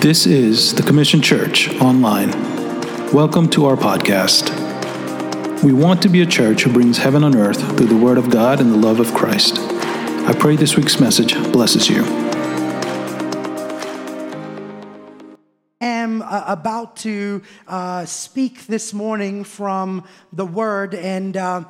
This is the Commission Church Online. Welcome to our podcast. We want to be a church who brings heaven on earth through the Word of God and the love of Christ. I pray this week's message blesses you. Am uh, about to uh, speak this morning from the Word, and uh,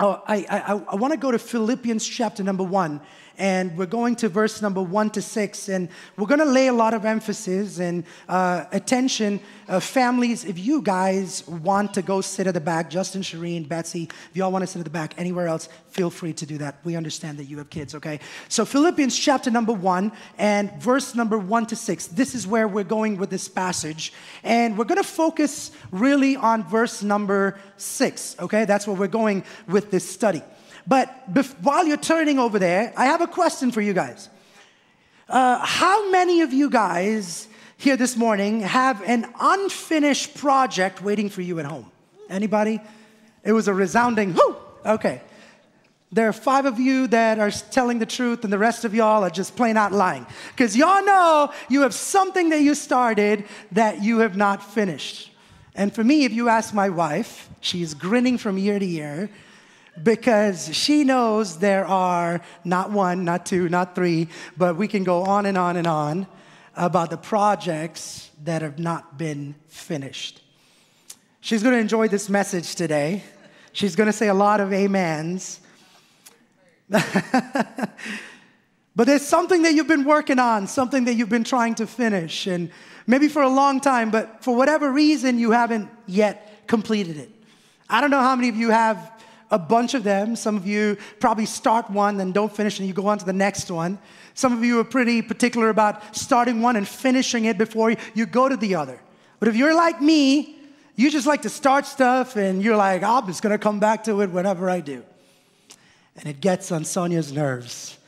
oh, I, I, I want to go to Philippians chapter number one and we're going to verse number one to six, and we're going to lay a lot of emphasis and uh, attention. Uh, families, if you guys want to go sit at the back, Justin, Shireen, Betsy, if y'all want to sit at the back, anywhere else, feel free to do that. We understand that you have kids, okay? So, Philippians chapter number one and verse number one to six. This is where we're going with this passage, and we're going to focus really on verse number six, okay? That's where we're going with this study. But bef- while you're turning over there, I have a question for you guys. Uh, how many of you guys here this morning have an unfinished project waiting for you at home? Anybody? It was a resounding whoo. Okay. There are five of you that are telling the truth, and the rest of y'all are just plain out lying. Because y'all know you have something that you started that you have not finished. And for me, if you ask my wife, she's grinning from ear to ear because she knows there are not one, not two, not three, but we can go on and on and on about the projects that have not been finished. She's going to enjoy this message today. She's going to say a lot of amens. but there's something that you've been working on, something that you've been trying to finish, and maybe for a long time, but for whatever reason, you haven't yet completed it. I don't know how many of you have a bunch of them. Some of you probably start one and don't finish and you go on to the next one. Some of you are pretty particular about starting one and finishing it before you go to the other. But if you're like me, you just like to start stuff and you're like, I'm just gonna come back to it whenever I do. And it gets on Sonia's nerves.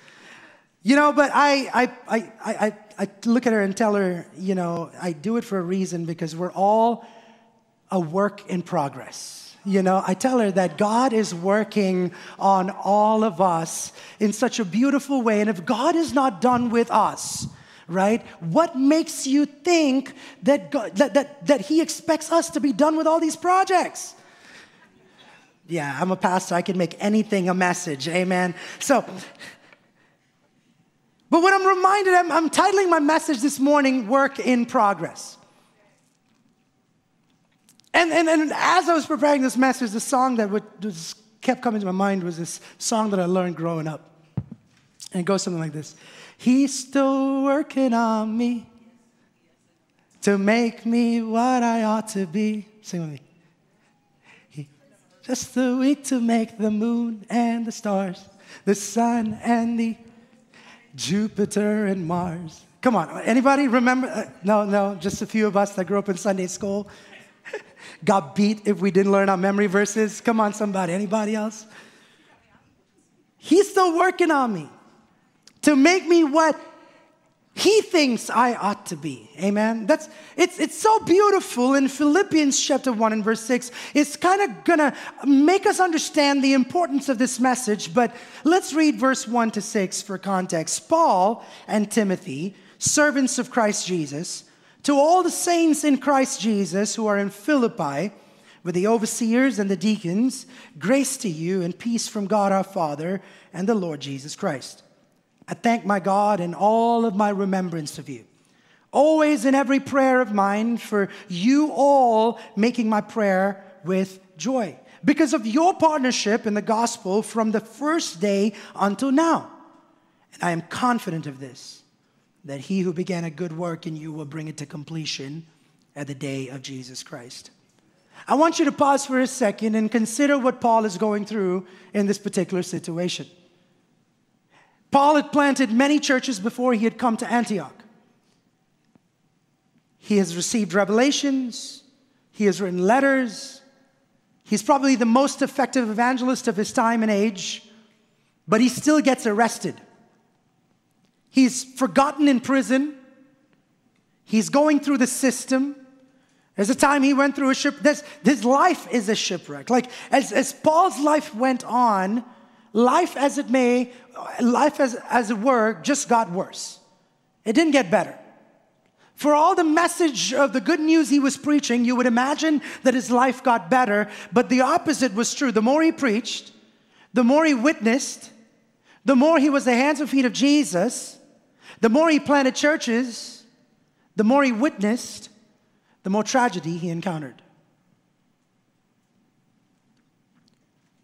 You know, but I, I, I, I, I look at her and tell her, you know, I do it for a reason because we're all a work in progress. You know, I tell her that God is working on all of us in such a beautiful way. And if God is not done with us, right, what makes you think that, God, that, that, that He expects us to be done with all these projects? Yeah, I'm a pastor. I can make anything a message. Amen. So, but what I'm reminded, I'm, I'm titling my message this morning, Work in Progress. And, and, and as I was preparing this message, the song that would, kept coming to my mind was this song that I learned growing up. And it goes something like this He's still working on me to make me what I ought to be. Sing with me. He, just the week to make the moon and the stars, the sun and the Jupiter and Mars. Come on, anybody remember? Uh, no, no, just a few of us that grew up in Sunday school got beat if we didn't learn our memory verses? Come on, somebody. Anybody else? He's still working on me to make me what he thinks I ought to be. Amen. That's it's it's so beautiful in Philippians chapter 1 and verse 6. It's kind of gonna make us understand the importance of this message, but let's read verse 1 to 6 for context. Paul and Timothy, servants of Christ Jesus to all the saints in Christ Jesus who are in Philippi, with the overseers and the deacons, grace to you and peace from God our Father and the Lord Jesus Christ. I thank my God in all of my remembrance of you, always in every prayer of mine, for you all making my prayer with joy, because of your partnership in the gospel from the first day until now. And I am confident of this that he who began a good work in you will bring it to completion at the day of Jesus Christ. I want you to pause for a second and consider what Paul is going through in this particular situation. Paul had planted many churches before he had come to Antioch. He has received revelations, he has written letters. He's probably the most effective evangelist of his time and age, but he still gets arrested. He's forgotten in prison. He's going through the system. There's a time he went through a ship. This, his life is a shipwreck. Like as, as Paul's life went on, life as it may, life as, as it were, just got worse. It didn't get better. For all the message of the good news he was preaching, you would imagine that his life got better, but the opposite was true. The more he preached, the more he witnessed, the more he was the hands and feet of Jesus, the more he planted churches, the more he witnessed, the more tragedy he encountered.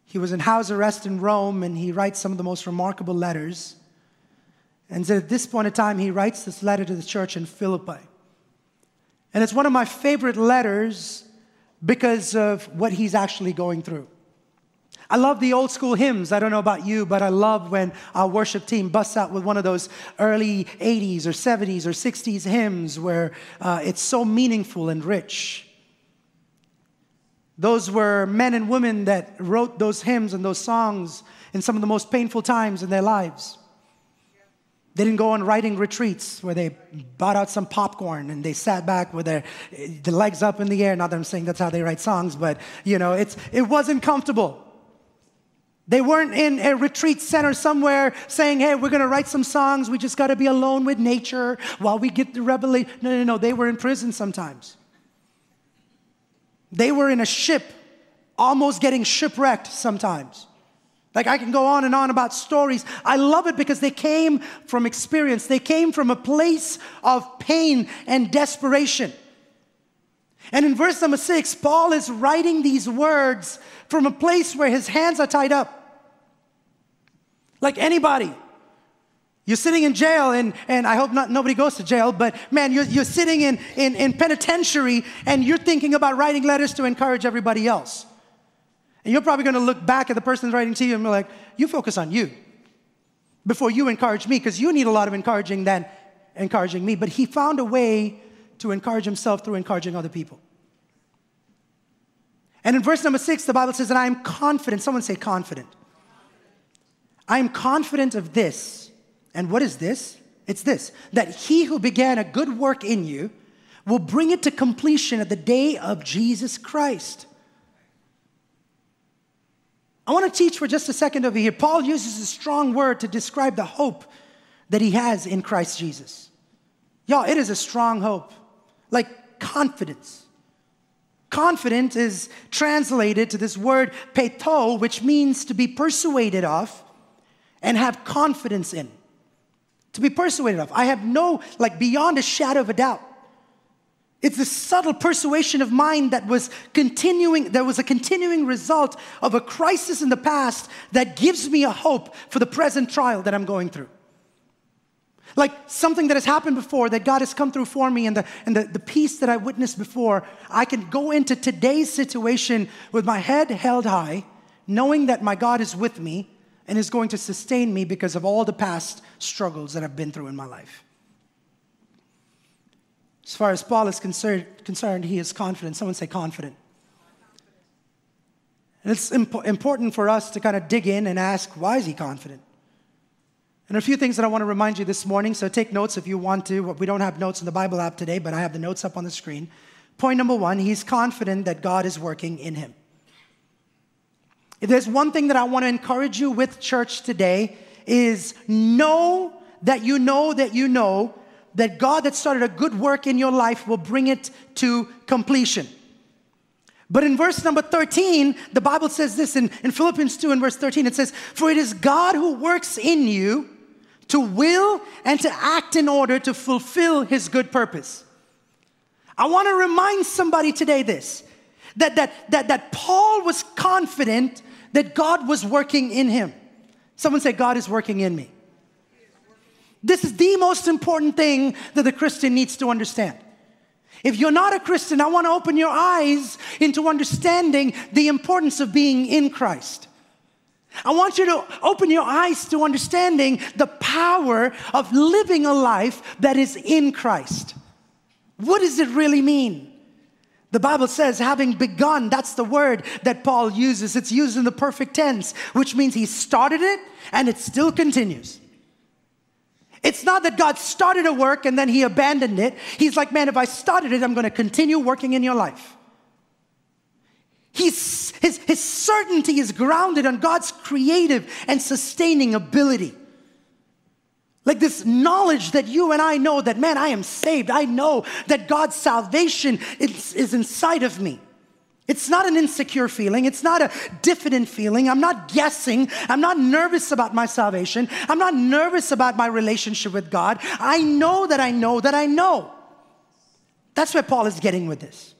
He was in house arrest in Rome and he writes some of the most remarkable letters. And at this point in time, he writes this letter to the church in Philippi. And it's one of my favorite letters because of what he's actually going through. I love the old school hymns. I don't know about you, but I love when our worship team busts out with one of those early 80s or 70s or 60s hymns where uh, it's so meaningful and rich. Those were men and women that wrote those hymns and those songs in some of the most painful times in their lives. They didn't go on writing retreats where they bought out some popcorn and they sat back with their the legs up in the air. Not that I'm saying that's how they write songs, but you know, it's, it wasn't comfortable. They weren't in a retreat center somewhere saying, hey, we're going to write some songs. We just got to be alone with nature while we get the revelation. No, no, no. They were in prison sometimes. They were in a ship, almost getting shipwrecked sometimes. Like I can go on and on about stories. I love it because they came from experience, they came from a place of pain and desperation. And in verse number six, Paul is writing these words from a place where his hands are tied up. Like anybody. You're sitting in jail, and, and I hope not nobody goes to jail, but man, you're, you're sitting in, in, in penitentiary and you're thinking about writing letters to encourage everybody else. And you're probably gonna look back at the person writing to you and be like, you focus on you before you encourage me, because you need a lot of encouraging than encouraging me. But he found a way to encourage himself through encouraging other people. And in verse number six, the Bible says, and I am confident, someone say confident. I am confident of this. And what is this? It's this that he who began a good work in you will bring it to completion at the day of Jesus Christ. I want to teach for just a second over here. Paul uses a strong word to describe the hope that he has in Christ Jesus. Y'all, it is a strong hope, like confidence. Confident is translated to this word peitho, which means to be persuaded of and have confidence in. To be persuaded of. I have no, like, beyond a shadow of a doubt. It's the subtle persuasion of mind that was continuing, there was a continuing result of a crisis in the past that gives me a hope for the present trial that I'm going through. Like something that has happened before, that God has come through for me, and the, and the, the peace that I witnessed before, I can go into today's situation with my head held high, knowing that my God is with me and is going to sustain me because of all the past struggles that I've been through in my life. As far as Paul is concerned, concerned he is confident. Someone say confident. And it's imp- important for us to kind of dig in and ask, why is he confident? And a few things that I want to remind you this morning, so take notes if you want to. We don't have notes in the Bible app today, but I have the notes up on the screen. Point number one, he's confident that God is working in him. There's one thing that I want to encourage you with church today is know that you know that you know that God that started a good work in your life will bring it to completion. But in verse number 13, the Bible says this in, in Philippians 2 and verse 13, it says, For it is God who works in you to will and to act in order to fulfill his good purpose. I want to remind somebody today this that, that, that, that Paul was confident that God was working in him. Someone say, God is working in me. This is the most important thing that the Christian needs to understand. If you're not a Christian, I want to open your eyes into understanding the importance of being in Christ. I want you to open your eyes to understanding the power of living a life that is in Christ. What does it really mean? The Bible says, having begun, that's the word that Paul uses. It's used in the perfect tense, which means he started it and it still continues. It's not that God started a work and then he abandoned it. He's like, man, if I started it, I'm going to continue working in your life. He's, his, his certainty is grounded on God's creative and sustaining ability. Like this knowledge that you and I know that, man, I am saved. I know that God's salvation is, is inside of me. It's not an insecure feeling. It's not a diffident feeling. I'm not guessing. I'm not nervous about my salvation. I'm not nervous about my relationship with God. I know that I know that I know. That's where Paul is getting with this.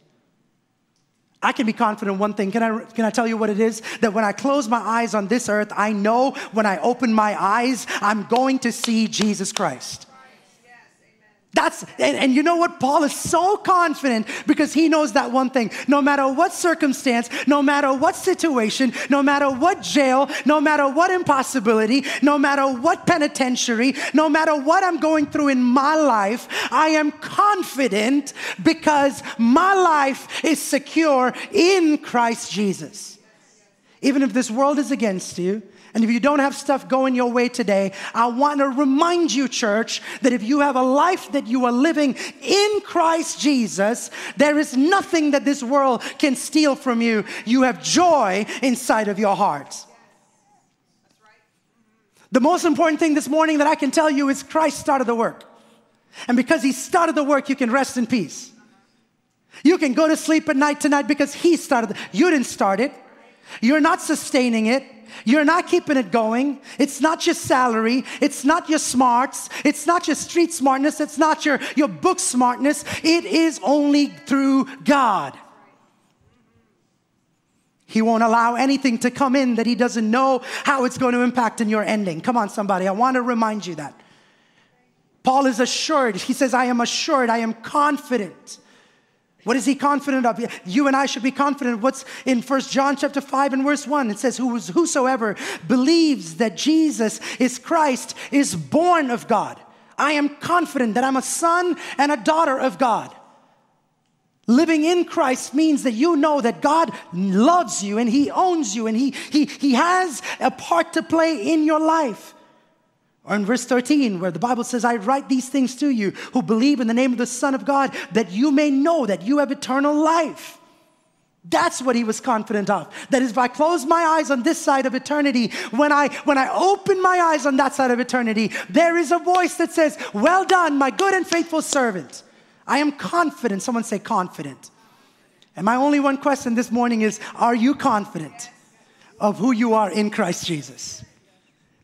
I can be confident one thing. Can I, can I tell you what it is? That when I close my eyes on this earth, I know when I open my eyes, I'm going to see Jesus Christ. That's, and, and, you know what? Paul is so confident because he knows that one thing. No matter what circumstance, no matter what situation, no matter what jail, no matter what impossibility, no matter what penitentiary, no matter what I'm going through in my life, I am confident because my life is secure in Christ Jesus. Even if this world is against you, and if you don't have stuff going your way today, I want to remind you, church, that if you have a life that you are living in Christ Jesus, there is nothing that this world can steal from you. You have joy inside of your heart. The most important thing this morning that I can tell you is Christ started the work. And because he started the work, you can rest in peace. You can go to sleep at night tonight because he started. You didn't start it. You're not sustaining it. You're not keeping it going. It's not your salary. It's not your smarts. It's not your street smartness. It's not your, your book smartness. It is only through God. He won't allow anything to come in that he doesn't know how it's going to impact in your ending. Come on, somebody. I want to remind you that. Paul is assured. He says, I am assured. I am confident what is he confident of? You and I should be confident. What's in First John chapter 5 and verse 1? It says, Whosoever believes that Jesus is Christ is born of God. I am confident that I'm a son and a daughter of God. Living in Christ means that you know that God loves you and He owns you and He, he, he has a part to play in your life. Or in verse 13, where the Bible says, I write these things to you who believe in the name of the Son of God, that you may know that you have eternal life. That's what he was confident of. That is, if I close my eyes on this side of eternity, when I when I open my eyes on that side of eternity, there is a voice that says, Well done, my good and faithful servant. I am confident. Someone say confident. And my only one question this morning is Are you confident of who you are in Christ Jesus?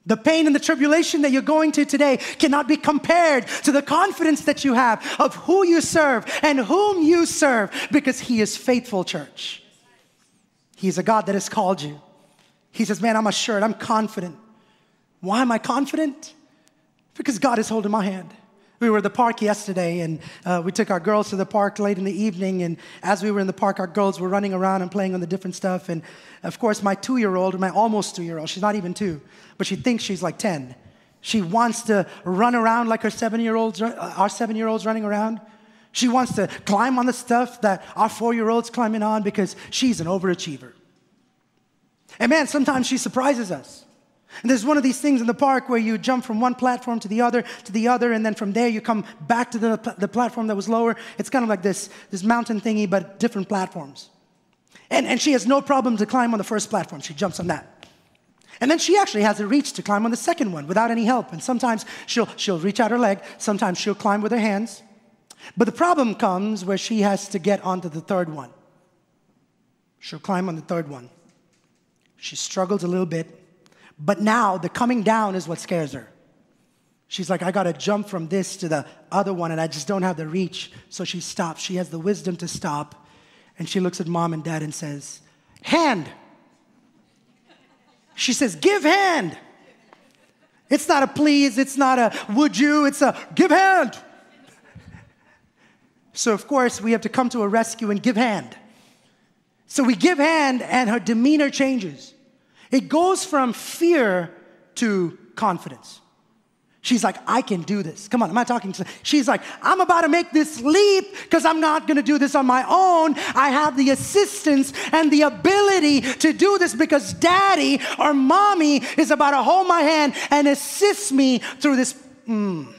The pain and the tribulation that you're going to today cannot be compared to the confidence that you have of who you serve and whom you serve because He is faithful, church. He's a God that has called you. He says, Man, I'm assured, I'm confident. Why am I confident? Because God is holding my hand. We were at the park yesterday and uh, we took our girls to the park late in the evening. And as we were in the park, our girls were running around and playing on the different stuff. And of course, my two year old, my almost two year old, she's not even two, but she thinks she's like 10. She wants to run around like her seven year olds, uh, our seven year olds running around. She wants to climb on the stuff that our four year olds climbing on because she's an overachiever. And man, sometimes she surprises us. And there's one of these things in the park where you jump from one platform to the other to the other, and then from there you come back to the, the platform that was lower. It's kind of like this, this mountain thingy, but different platforms. And, and she has no problem to climb on the first platform. She jumps on that. And then she actually has the reach to climb on the second one without any help. And sometimes she'll, she'll reach out her leg, sometimes she'll climb with her hands. But the problem comes where she has to get onto the third one. She'll climb on the third one. She struggles a little bit but now the coming down is what scares her. She's like, I gotta jump from this to the other one, and I just don't have the reach. So she stops. She has the wisdom to stop. And she looks at mom and dad and says, Hand. She says, Give hand. It's not a please, it's not a would you, it's a give hand. So, of course, we have to come to a rescue and give hand. So we give hand, and her demeanor changes. It goes from fear to confidence. She's like, I can do this. Come on, am I talking to? She's like, I'm about to make this leap because I'm not going to do this on my own. I have the assistance and the ability to do this because daddy or mommy is about to hold my hand and assist me through this. Mm.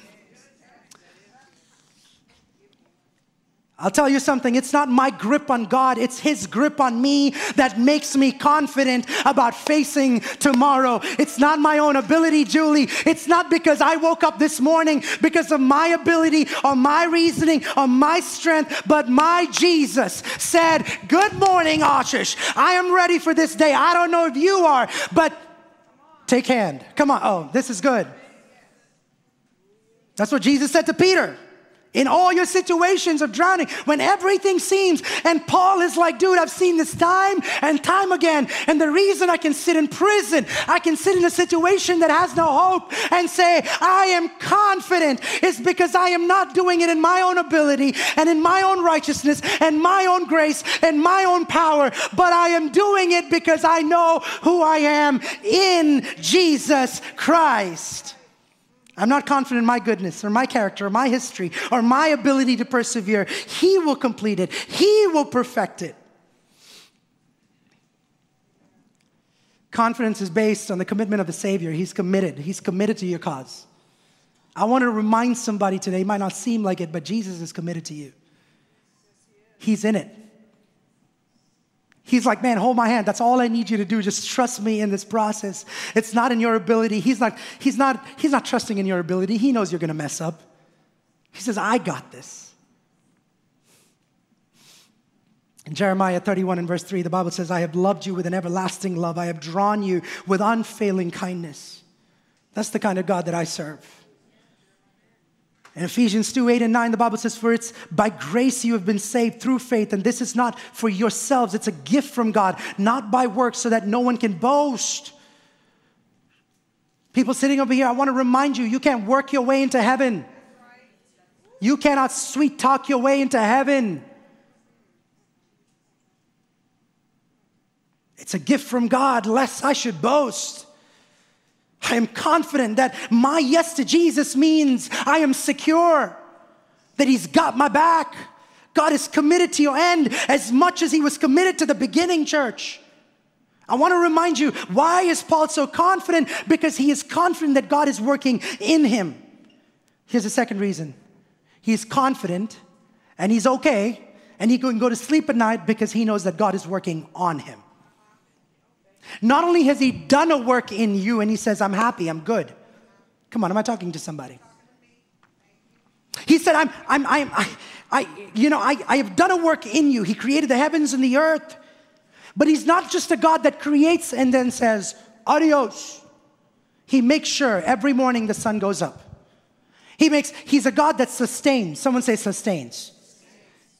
I'll tell you something, it's not my grip on God, it's His grip on me that makes me confident about facing tomorrow. It's not my own ability, Julie. It's not because I woke up this morning because of my ability or my reasoning or my strength, but my Jesus said, Good morning, Ashish. I am ready for this day. I don't know if you are, but take hand. Come on. Oh, this is good. That's what Jesus said to Peter in all your situations of drowning, when everything seems, and Paul is like, dude, I've seen this time and time again. And the reason I can sit in prison, I can sit in a situation that has no hope and say, I am confident, is because I am not doing it in my own ability and in my own righteousness and my own grace and my own power, but I am doing it because I know who I am in Jesus Christ. I'm not confident in my goodness or my character or my history or my ability to persevere. He will complete it, He will perfect it. Confidence is based on the commitment of the Savior. He's committed, He's committed to your cause. I want to remind somebody today, it might not seem like it, but Jesus is committed to you. He's in it. He's like, man, hold my hand. That's all I need you to do. Just trust me in this process. It's not in your ability. He's not, he's not, he's not trusting in your ability. He knows you're gonna mess up. He says, I got this. In Jeremiah 31 and verse 3, the Bible says, I have loved you with an everlasting love. I have drawn you with unfailing kindness. That's the kind of God that I serve. In Ephesians 2 8 and 9, the Bible says, For it's by grace you have been saved through faith, and this is not for yourselves, it's a gift from God, not by works, so that no one can boast. People sitting over here, I want to remind you, you can't work your way into heaven. You cannot sweet talk your way into heaven. It's a gift from God, lest I should boast. I am confident that my yes to Jesus means I am secure, that He's got my back. God is committed to your end as much as He was committed to the beginning, church. I want to remind you why is Paul so confident? Because he is confident that God is working in him. Here's the second reason he's confident and he's okay, and he can go to sleep at night because he knows that God is working on him. Not only has He done a work in you and He says, I'm happy, I'm good. Come on, am I talking to somebody? He said, I'm, I'm, I'm, I, I you know, I, I have done a work in you. He created the heavens and the earth. But He's not just a God that creates and then says, adios. He makes sure every morning the sun goes up. He makes, He's a God that sustains. Someone say sustains.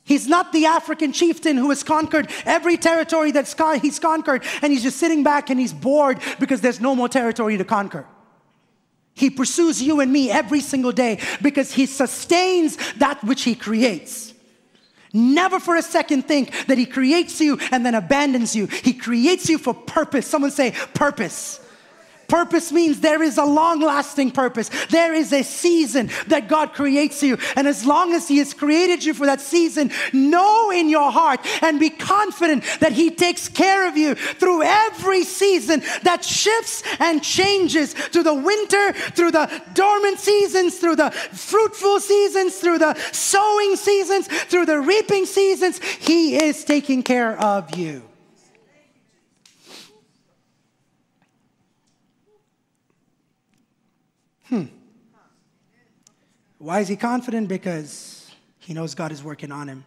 He's not the African chieftain who has conquered every territory that he's conquered, and he's just sitting back and he's bored because there's no more territory to conquer. He pursues you and me every single day because he sustains that which he creates. Never for a second think that he creates you and then abandons you. He creates you for purpose. Someone say, purpose. Purpose means there is a long lasting purpose. There is a season that God creates you. And as long as He has created you for that season, know in your heart and be confident that He takes care of you through every season that shifts and changes through the winter, through the dormant seasons, through the fruitful seasons, through the sowing seasons, through the reaping seasons. He is taking care of you. Why is he confident? Because he knows God is working on him.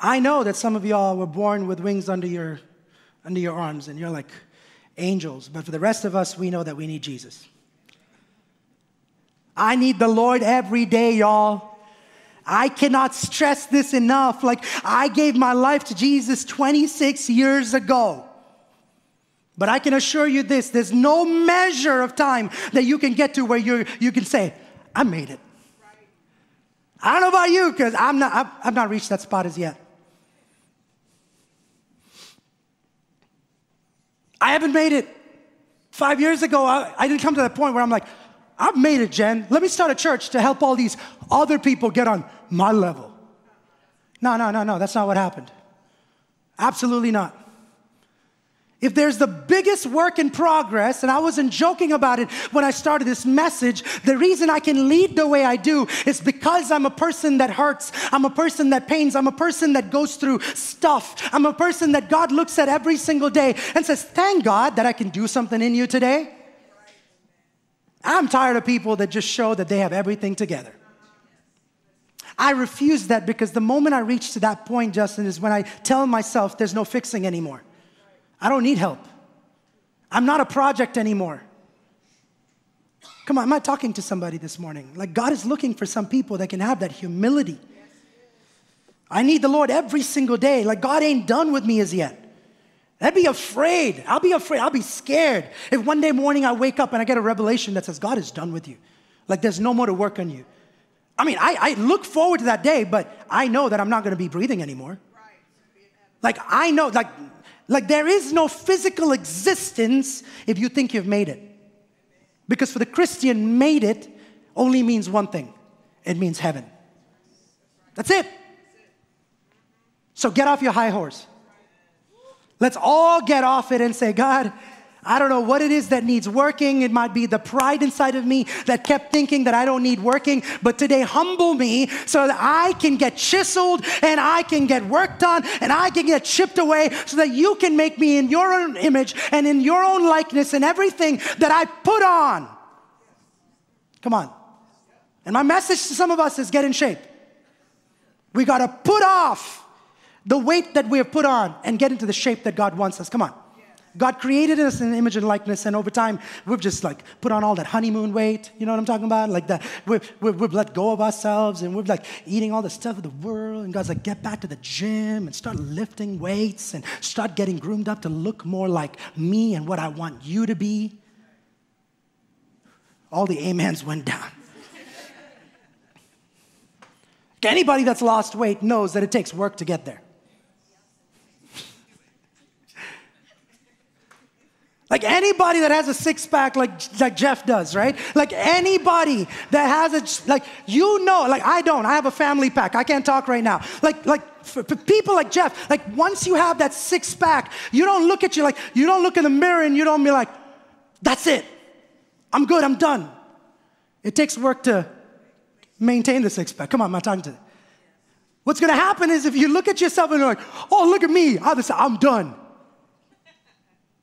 I know that some of y'all were born with wings under your, under your arms and you're like angels, but for the rest of us, we know that we need Jesus. I need the Lord every day, y'all. I cannot stress this enough. Like, I gave my life to Jesus 26 years ago. But I can assure you this there's no measure of time that you can get to where you you can say, I made it. I don't know about you, because I'm not, I've, I've not reached that spot as yet. I haven't made it. Five years ago, I, I didn't come to that point where I'm like, I've made it, Jen. Let me start a church to help all these other people get on my level. No, no, no, no, that's not what happened. Absolutely not. If there's the biggest work in progress, and I wasn't joking about it when I started this message, the reason I can lead the way I do is because I'm a person that hurts. I'm a person that pains. I'm a person that goes through stuff. I'm a person that God looks at every single day and says, Thank God that I can do something in you today. I'm tired of people that just show that they have everything together. I refuse that because the moment I reach to that point, Justin, is when I tell myself there's no fixing anymore. I don't need help. I'm not a project anymore. Come on, am I talking to somebody this morning? Like, God is looking for some people that can have that humility. I need the Lord every single day. Like, God ain't done with me as yet. I'd be afraid. I'll be afraid. I'll be scared if one day morning I wake up and I get a revelation that says, God is done with you. Like, there's no more to work on you. I mean, I, I look forward to that day, but I know that I'm not going to be breathing anymore. Like, I know, like, like, there is no physical existence if you think you've made it. Because for the Christian, made it only means one thing it means heaven. That's it. So get off your high horse. Let's all get off it and say, God, I don't know what it is that needs working. It might be the pride inside of me that kept thinking that I don't need working. But today, humble me so that I can get chiseled and I can get worked on and I can get chipped away so that you can make me in your own image and in your own likeness and everything that I put on. Come on. And my message to some of us is get in shape. We got to put off the weight that we have put on and get into the shape that God wants us. Come on. God created us in image and likeness, and over time, we've just like put on all that honeymoon weight. You know what I'm talking about? Like that, we've, we've, we've, let go of ourselves, and we're like eating all the stuff of the world. And God's like, get back to the gym and start lifting weights and start getting groomed up to look more like me and what I want you to be. All the amens went down. Anybody that's lost weight knows that it takes work to get there. Like anybody that has a six pack, like, like Jeff does, right? Like anybody that has a, like, you know, like I don't, I have a family pack. I can't talk right now. Like, like, for, people like Jeff, like once you have that six pack, you don't look at you like, you don't look in the mirror and you don't be like, that's it. I'm good, I'm done. It takes work to maintain the six pack. Come on, my tongue to. What's gonna happen is if you look at yourself and you're like, oh, look at me, I'm done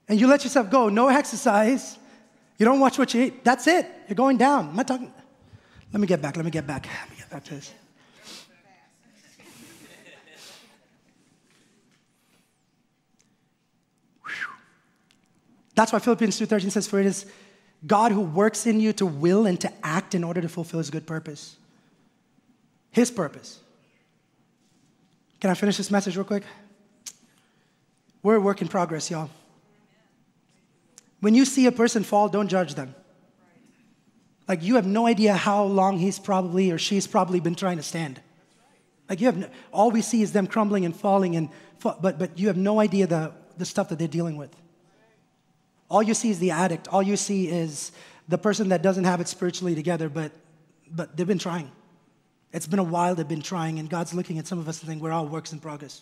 and you let yourself go, no exercise, you don't watch what you eat, that's it. You're going down. Am I talking? Let me get back, let me get back. Let me get back to this. That's why Philippians 2:13 says, For it is God who works in you to will and to act in order to fulfill his good purpose. His purpose. Can I finish this message real quick? We're a work in progress, y'all. When you see a person fall, don't judge them. Like you have no idea how long he's probably or she's probably been trying to stand. Like you have, no, all we see is them crumbling and falling, and but but you have no idea the the stuff that they're dealing with. All you see is the addict. All you see is the person that doesn't have it spiritually together, but but they've been trying. It's been a while they've been trying, and God's looking at some of us and think we're all works in progress.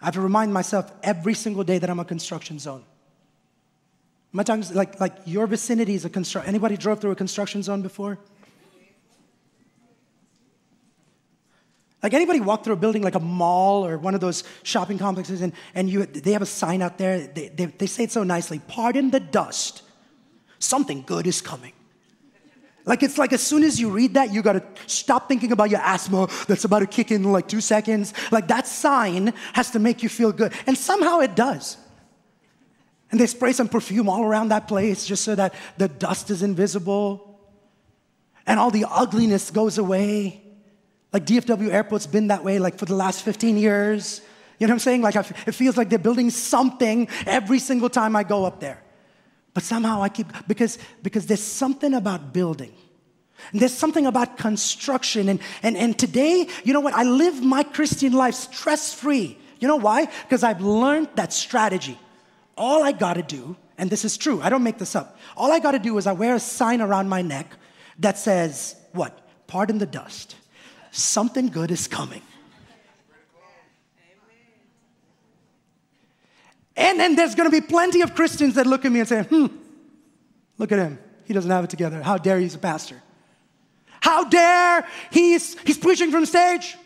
I have to remind myself every single day that I'm a construction zone. My talking like like your vicinity is a construction. Anybody drove through a construction zone before? Like anybody walk through a building like a mall or one of those shopping complexes and, and you, they have a sign out there, they, they, they say it so nicely, pardon the dust, something good is coming. Like it's like as soon as you read that, you gotta stop thinking about your asthma that's about to kick in, in like two seconds. Like that sign has to make you feel good. And somehow it does. And they spray some perfume all around that place just so that the dust is invisible and all the ugliness goes away. Like DFW Airport's been that way like for the last 15 years. You know what I'm saying? Like it feels like they're building something every single time I go up there. But somehow I keep, because, because there's something about building. And there's something about construction. And, and, and today, you know what? I live my Christian life stress free. You know why? Because I've learned that strategy. All I gotta do, and this is true, I don't make this up. All I gotta do is I wear a sign around my neck that says, what? Pardon the dust. Something good is coming. And then there's going to be plenty of Christians that look at me and say, hmm, look at him. He doesn't have it together. How dare he's a pastor? How dare he's, he's preaching from stage?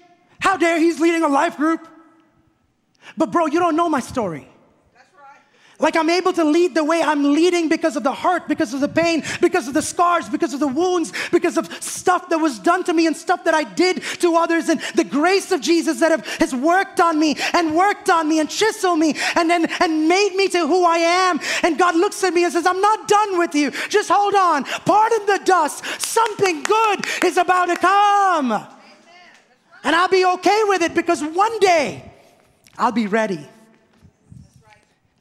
How dare he's leading a life group? But, bro, you don't know my story. Like I'm able to lead the way I'm leading because of the hurt, because of the pain, because of the scars, because of the wounds, because of stuff that was done to me and stuff that I did to others, and the grace of Jesus that have, has worked on me and worked on me and chiseled me and, and, and made me to who I am. And God looks at me and says, I'm not done with you. Just hold on. Pardon the dust. Something good is about to come. And I'll be okay with it because one day I'll be ready.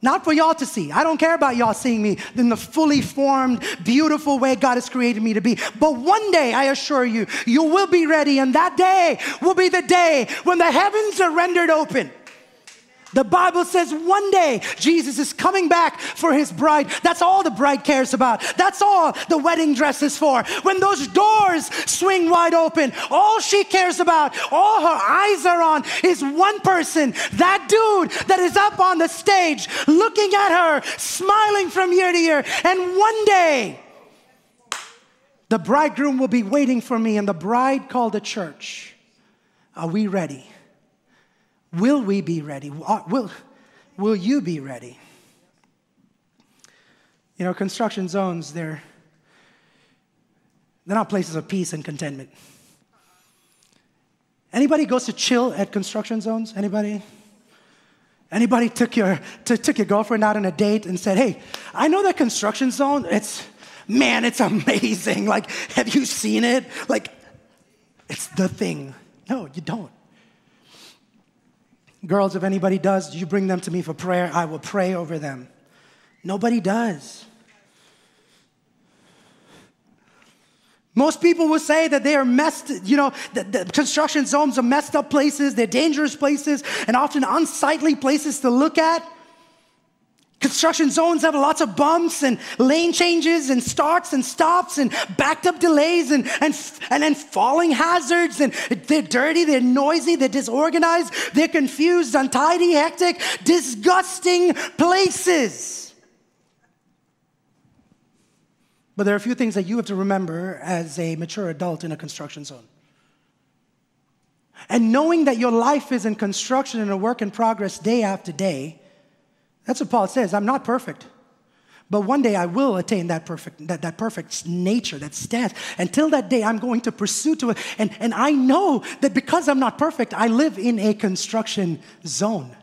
Not for y'all to see. I don't care about y'all seeing me in the fully formed, beautiful way God has created me to be. But one day, I assure you, you will be ready, and that day will be the day when the heavens are rendered open. The Bible says one day Jesus is coming back for his bride. That's all the bride cares about. That's all the wedding dress is for. When those doors swing wide open, all she cares about, all her eyes are on is one person, that dude that is up on the stage looking at her, smiling from year to year. And one day, the bridegroom will be waiting for me, and the bride called the church. Are we ready? Will we be ready? Will, will you be ready? You know, construction zones, they're, they're not places of peace and contentment. Anybody goes to chill at construction zones? Anybody? Anybody took your, t- took your girlfriend out on a date and said, hey, I know that construction zone, it's, man, it's amazing. Like, have you seen it? Like, it's the thing. No, you don't. Girls, if anybody does, you bring them to me for prayer, I will pray over them. Nobody does. Most people will say that they are messed, you know, the, the, construction zones are messed up places, they're dangerous places, and often unsightly places to look at. Construction zones have lots of bumps and lane changes and starts and stops and backed up delays and, and, and then falling hazards. And they're dirty, they're noisy, they're disorganized, they're confused, untidy, hectic, disgusting places. But there are a few things that you have to remember as a mature adult in a construction zone. And knowing that your life is in construction and a work in progress day after day that's what Paul says. I'm not perfect. But one day I will attain that perfect, that, that perfect nature, that stance. Until that day, I'm going to pursue to it. And, and I know that because I'm not perfect, I live in a construction zone.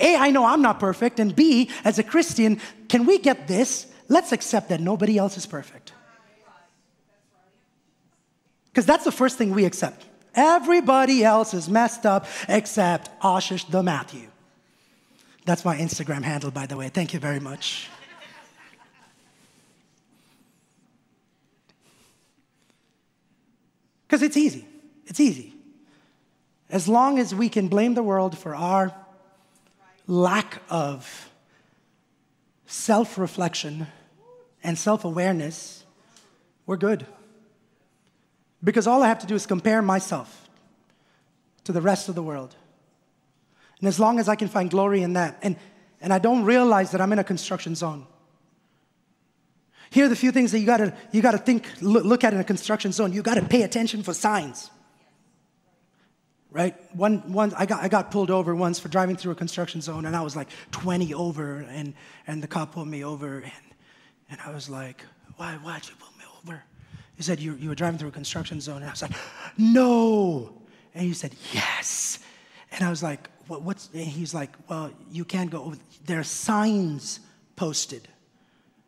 A, I know I'm not perfect. And B, as a Christian, can we get this? Let's accept that nobody else is perfect. Because that's the first thing we accept. Everybody else is messed up except Ashish the Mathew. That's my Instagram handle, by the way. Thank you very much. Because it's easy. It's easy. As long as we can blame the world for our lack of self reflection and self awareness, we're good. Because all I have to do is compare myself to the rest of the world. And as long as I can find glory in that, and, and I don't realize that I'm in a construction zone. Here are the few things that you gotta, you gotta think, look, at in a construction zone. You gotta pay attention for signs. Right? One, one, I, got, I got pulled over once for driving through a construction zone, and I was like 20 over, and, and the cop pulled me over, and, and I was like, why, why'd you pull me over? He said, you, you were driving through a construction zone. And I was like, no. And he said, yes. And I was like, what, what's, he's like, well, you can't go. There are signs posted.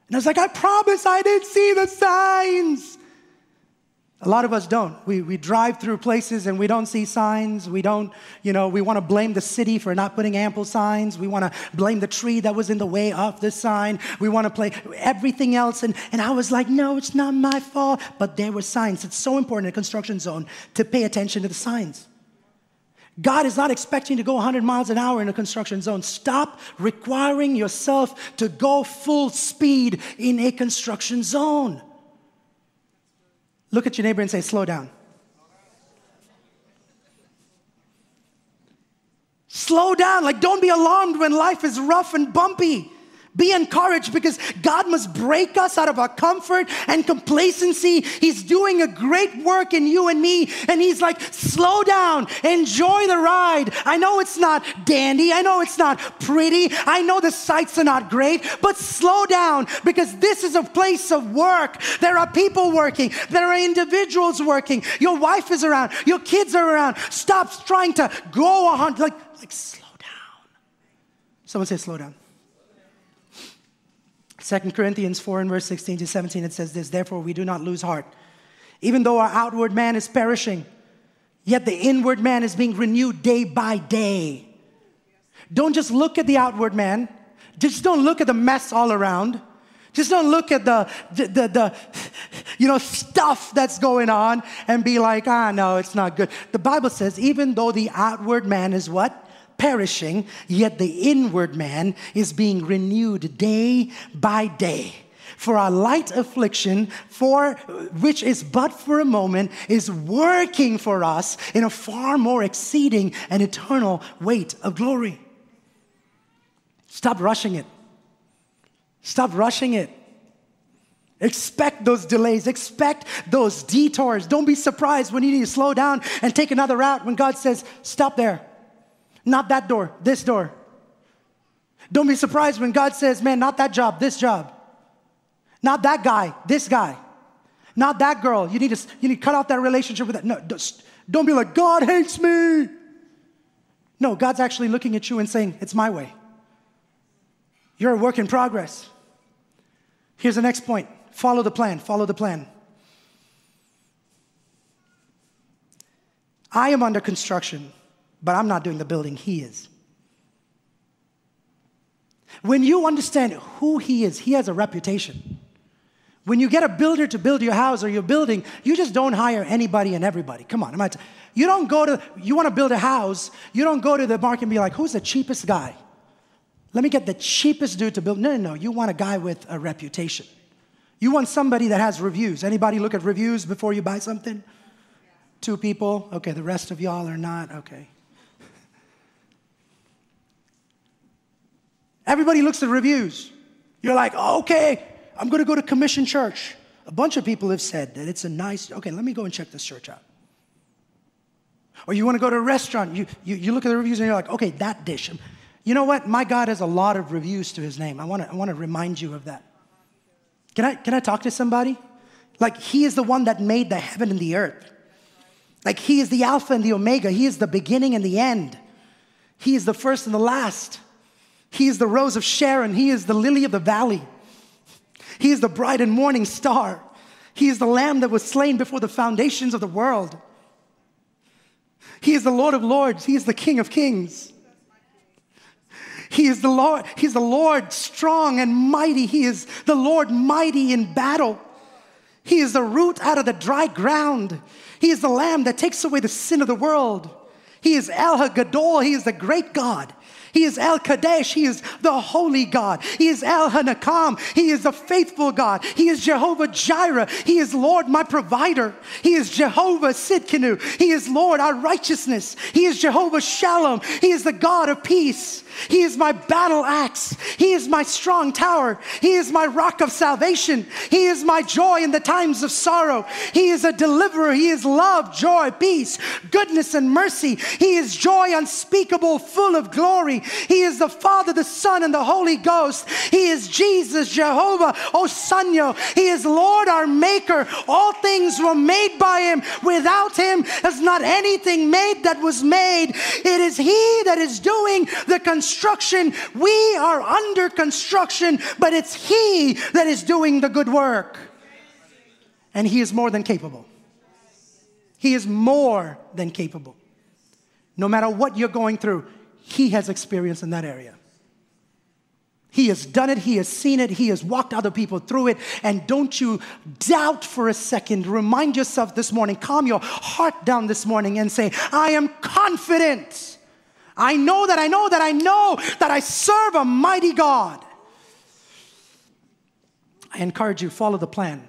And I was like, I promise I didn't see the signs. A lot of us don't. We, we drive through places and we don't see signs. We don't, you know, we want to blame the city for not putting ample signs. We want to blame the tree that was in the way of the sign. We want to play everything else. And, and I was like, no, it's not my fault. But there were signs. It's so important in a construction zone to pay attention to the signs. God is not expecting you to go 100 miles an hour in a construction zone. Stop requiring yourself to go full speed in a construction zone. Look at your neighbor and say, slow down. Slow down. Like, don't be alarmed when life is rough and bumpy. Be encouraged because God must break us out of our comfort and complacency. He's doing a great work in you and me. And He's like, slow down, enjoy the ride. I know it's not dandy. I know it's not pretty. I know the sights are not great, but slow down because this is a place of work. There are people working, there are individuals working. Your wife is around, your kids are around. Stop trying to go on, like, like slow down. Someone say, slow down. 2 Corinthians 4 and verse 16 to 17, it says this Therefore, we do not lose heart. Even though our outward man is perishing, yet the inward man is being renewed day by day. Don't just look at the outward man, just don't look at the mess all around. Just don't look at the, the, the, the, you know, stuff that's going on and be like, ah, no, it's not good. The Bible says, even though the outward man is what? Perishing, yet the inward man is being renewed day by day. For our light affliction, for which is but for a moment, is working for us in a far more exceeding and eternal weight of glory. Stop rushing it. Stop rushing it. Expect those delays, expect those detours. Don't be surprised when you need to slow down and take another route when God says, Stop there. Not that door, this door. Don't be surprised when God says, man, not that job, this job. Not that guy, this guy. Not that girl. You need to, you need to cut off that relationship with that. No, don't be like, God hates me. No, God's actually looking at you and saying, it's my way. You're a work in progress. Here's the next point follow the plan, follow the plan. I am under construction but I'm not doing the building, He is. When you understand who He is, He has a reputation. When you get a builder to build your house or your building, you just don't hire anybody and everybody. Come on, t- you don't go to, you want to build a house, you don't go to the market and be like, who's the cheapest guy? Let me get the cheapest dude to build. No, no, no. You want a guy with a reputation. You want somebody that has reviews. Anybody look at reviews before you buy something? Two people. Okay, the rest of y'all are not. Okay. Everybody looks at reviews. You're like, oh, okay, I'm going to go to Commission Church. A bunch of people have said that it's a nice, okay, let me go and check this church out. Or you want to go to a restaurant, you, you, you look at the reviews and you're like, okay, that dish. You know what? My God has a lot of reviews to his name. I want to, I want to remind you of that. Can I, can I talk to somebody? Like, he is the one that made the heaven and the earth. Like, he is the Alpha and the Omega. He is the beginning and the end. He is the first and the last. He is the rose of Sharon. He is the lily of the valley. He is the bright and morning star. He is the lamb that was slain before the foundations of the world. He is the Lord of lords. He is the King of kings. He is the Lord. He's the Lord strong and mighty. He is the Lord mighty in battle. He is the root out of the dry ground. He is the lamb that takes away the sin of the world. He is El Gadol. He is the great God. He is El Kadosh. He is the holy God. He is El Hanakam. He is the faithful God. He is Jehovah Jireh. He is Lord, my provider. He is Jehovah Sidkenu. He is Lord, our righteousness. He is Jehovah Shalom. He is the God of peace. He is my battle axe. He is my strong tower. He is my rock of salvation. He is my joy in the times of sorrow. He is a deliverer. He is love, joy, peace, goodness, and mercy. He is joy unspeakable, full of glory. He is the Father, the Son, and the Holy Ghost. He is Jesus, Jehovah, Osenu. He is Lord, our Maker. All things were made by Him. Without Him, there's not anything made that was made. It is He that is doing the construction construction. We are under construction, but it's He that is doing the good work. And He is more than capable. He is more than capable. No matter what you're going through, He has experience in that area. He has done it, he has seen it, he has walked other people through it. And don't you doubt for a second. Remind yourself this morning, calm your heart down this morning and say, I am confident I know that I know that I know that I serve a mighty God. I encourage you, follow the plan.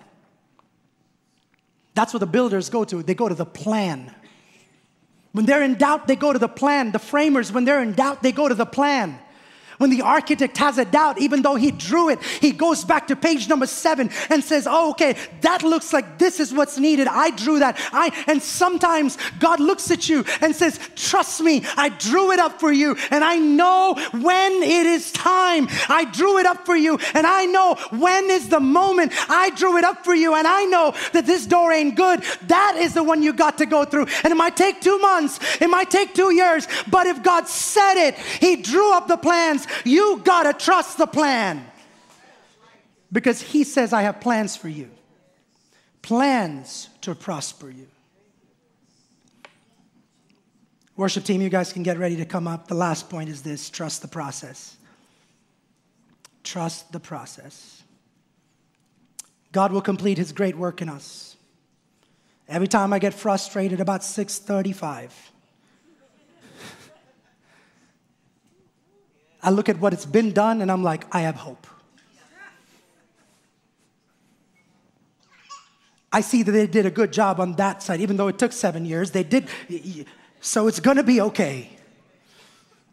That's what the builders go to. They go to the plan. When they're in doubt, they go to the plan. The framers, when they're in doubt, they go to the plan. When the architect has a doubt, even though he drew it, he goes back to page number seven and says, Oh, okay, that looks like this is what's needed. I drew that. I and sometimes God looks at you and says, Trust me, I drew it up for you, and I know when it is time. I drew it up for you, and I know when is the moment. I drew it up for you, and I know that this door ain't good. That is the one you got to go through. And it might take two months, it might take two years, but if God said it, He drew up the plans. You got to trust the plan. Because He says, I have plans for you, plans to prosper you. Worship team, you guys can get ready to come up. The last point is this trust the process. Trust the process. God will complete his great work in us. Every time I get frustrated about 635, I look at what it's been done and I'm like, I have hope. I see that they did a good job on that side, even though it took seven years. They did, so it's gonna be okay.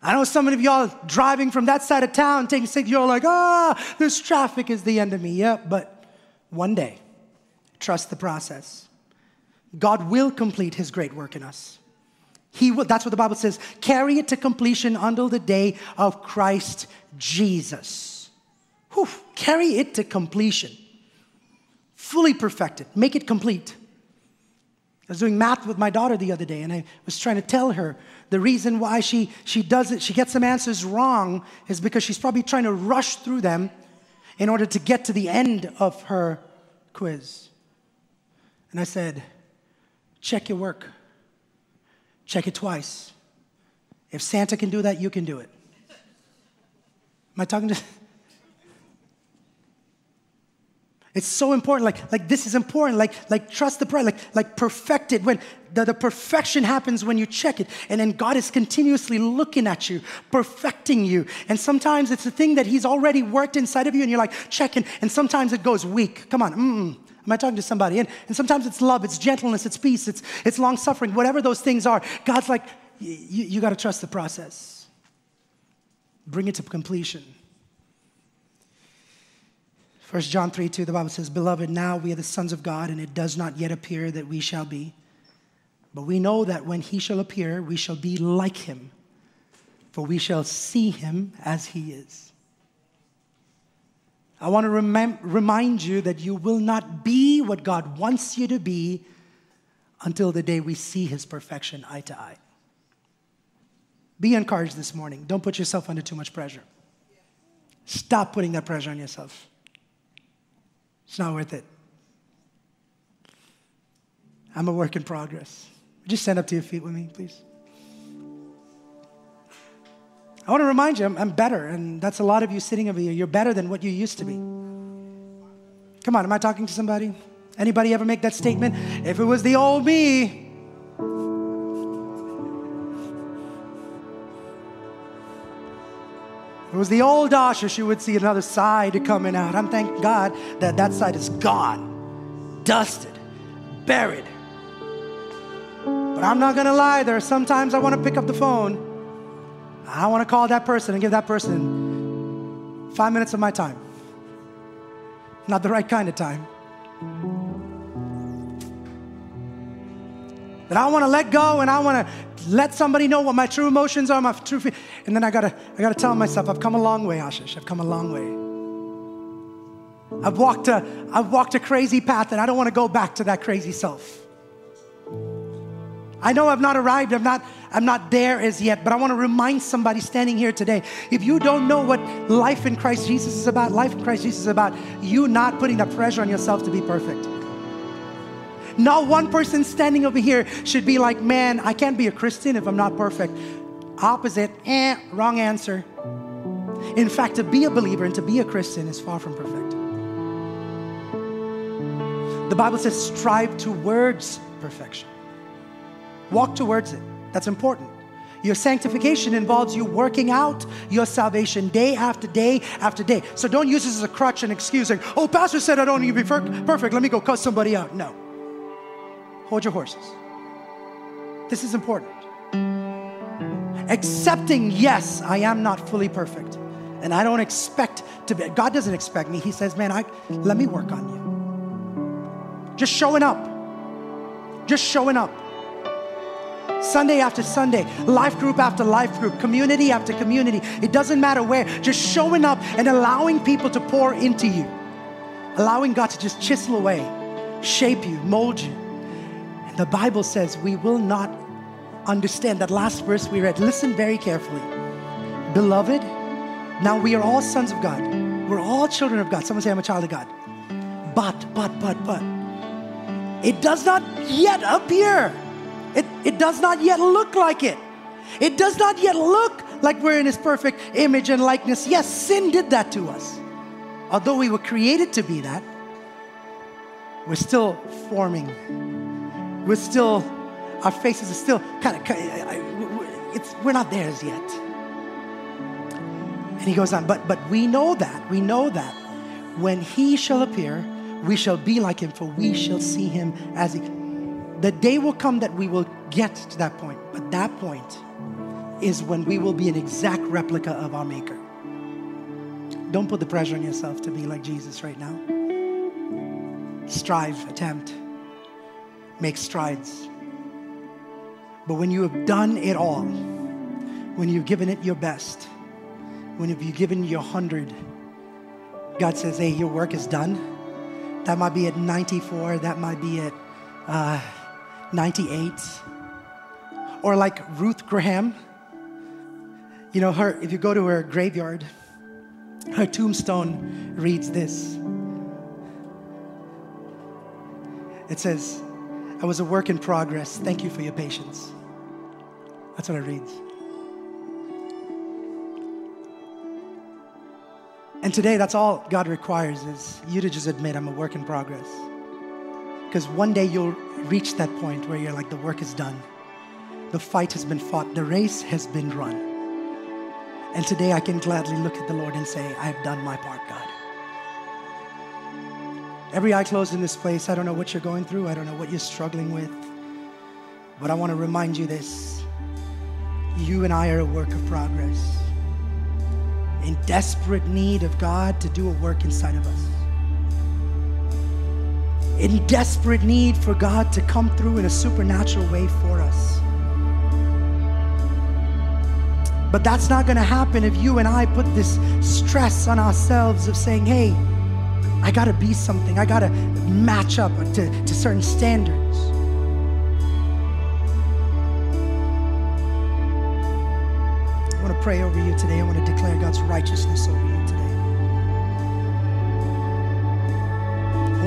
I know some of y'all driving from that side of town taking six, you're like, ah, this traffic is the end of me. Yeah, but one day, trust the process. God will complete his great work in us. He will, that's what the Bible says, carry it to completion until the day of Christ Jesus. Whew, carry it to completion. Fully perfect it, make it complete. I was doing math with my daughter the other day, and I was trying to tell her the reason why she, she does it, she gets some answers wrong, is because she's probably trying to rush through them in order to get to the end of her quiz. And I said, check your work. Check it twice. If Santa can do that, you can do it. Am I talking to? It's so important. Like, like this is important. Like, like trust the prayer. Like, like perfect it. When the, the perfection happens when you check it, and then God is continuously looking at you, perfecting you. And sometimes it's a thing that He's already worked inside of you, and you're like checking. And sometimes it goes weak. Come on, mm Am I talking to somebody? And, and sometimes it's love, it's gentleness, it's peace, it's, it's long suffering, whatever those things are. God's like, you got to trust the process, bring it to completion. 1 John 3 2, the Bible says, Beloved, now we are the sons of God, and it does not yet appear that we shall be. But we know that when he shall appear, we shall be like him, for we shall see him as he is. I want to rem- remind you that you will not be what God wants you to be until the day we see His perfection eye to eye. Be encouraged this morning. Don't put yourself under too much pressure. Stop putting that pressure on yourself. It's not worth it. I'm a work in progress. Just stand up to your feet with me, please. I want to remind you, I'm, I'm, better, and that's a lot of you sitting over here. You're better than what you used to be. Come on, am I talking to somebody? Anybody ever make that statement? If it was the old me, if it was the old Asha, she would see another side coming out. I'm thank God that that side is gone, dusted, buried. But I'm not gonna lie, there are sometimes I want to pick up the phone I want to call that person and give that person five minutes of my time. Not the right kind of time. That I want to let go and I want to let somebody know what my true emotions are, my true feelings. And then I gotta, I gotta tell myself, I've come a long way, Ashish. I've come a long way. I've walked a, I've walked a crazy path and I don't want to go back to that crazy self. I know I've not arrived, I'm not, I'm not there as yet, but I want to remind somebody standing here today if you don't know what life in Christ Jesus is about, life in Christ Jesus is about you not putting the pressure on yourself to be perfect. Not one person standing over here should be like, man, I can't be a Christian if I'm not perfect. Opposite, eh, wrong answer. In fact, to be a believer and to be a Christian is far from perfect. The Bible says, strive towards perfection. Walk towards it. That's important. Your sanctification involves you working out your salvation day after day after day. So don't use this as a crutch and excusing, oh, Pastor said I don't need to be perfect. Let me go cut somebody out. No. Hold your horses. This is important. Accepting, yes, I am not fully perfect. And I don't expect to be, God doesn't expect me. He says, man, I, let me work on you. Just showing up. Just showing up. Sunday after Sunday, life group after life group, community after community. It doesn't matter where, just showing up and allowing people to pour into you. Allowing God to just chisel away, shape you, mold you. And the Bible says we will not understand that last verse we read. Listen very carefully. Beloved, now we are all sons of God. We're all children of God. Someone say, I'm a child of God. But, but, but, but. It does not yet appear. It, does not yet look like it. It does not yet look like we're in His perfect image and likeness. Yes, sin did that to us. Although we were created to be that, we're still forming. We're still, our faces are still kind of, it's, we're not theirs yet. And he goes on, but, but we know that, we know that when he shall appear, we shall be like him, for we shall see him as he. The day will come that we will get to that point, but that point is when we will be an exact replica of our Maker. Don't put the pressure on yourself to be like Jesus right now. Strive, attempt, make strides. But when you have done it all, when you've given it your best, when you've given your hundred, God says, hey, your work is done. That might be at 94, that might be at uh, 98. Or like Ruth Graham, you know, her, if you go to her graveyard, her tombstone reads this. It says, I was a work in progress. Thank you for your patience. That's what it reads. And today, that's all God requires is you to just admit I'm a work in progress. Because one day you'll reach that point where you're like, the work is done. The fight has been fought. The race has been run. And today I can gladly look at the Lord and say, I have done my part, God. Every eye closed in this place, I don't know what you're going through, I don't know what you're struggling with, but I want to remind you this. You and I are a work of progress in desperate need of God to do a work inside of us. In desperate need for God to come through in a supernatural way for us. But that's not going to happen if you and I put this stress on ourselves of saying, hey, I got to be something, I got to match up to, to certain standards. I want to pray over you today. I want to declare God's righteousness over you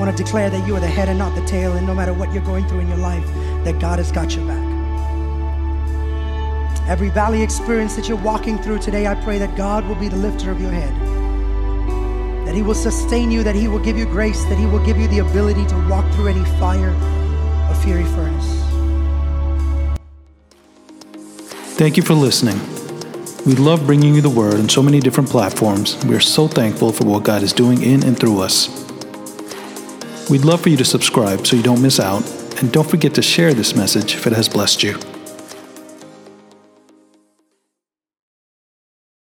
want to declare that you are the head and not the tail, and no matter what you're going through in your life, that God has got your back. Every valley experience that you're walking through today, I pray that God will be the lifter of your head. That He will sustain you, that He will give you grace, that He will give you the ability to walk through any fire or fiery furnace. Thank you for listening. We love bringing you the word on so many different platforms. We are so thankful for what God is doing in and through us. We'd love for you to subscribe so you don't miss out, and don't forget to share this message if it has blessed you.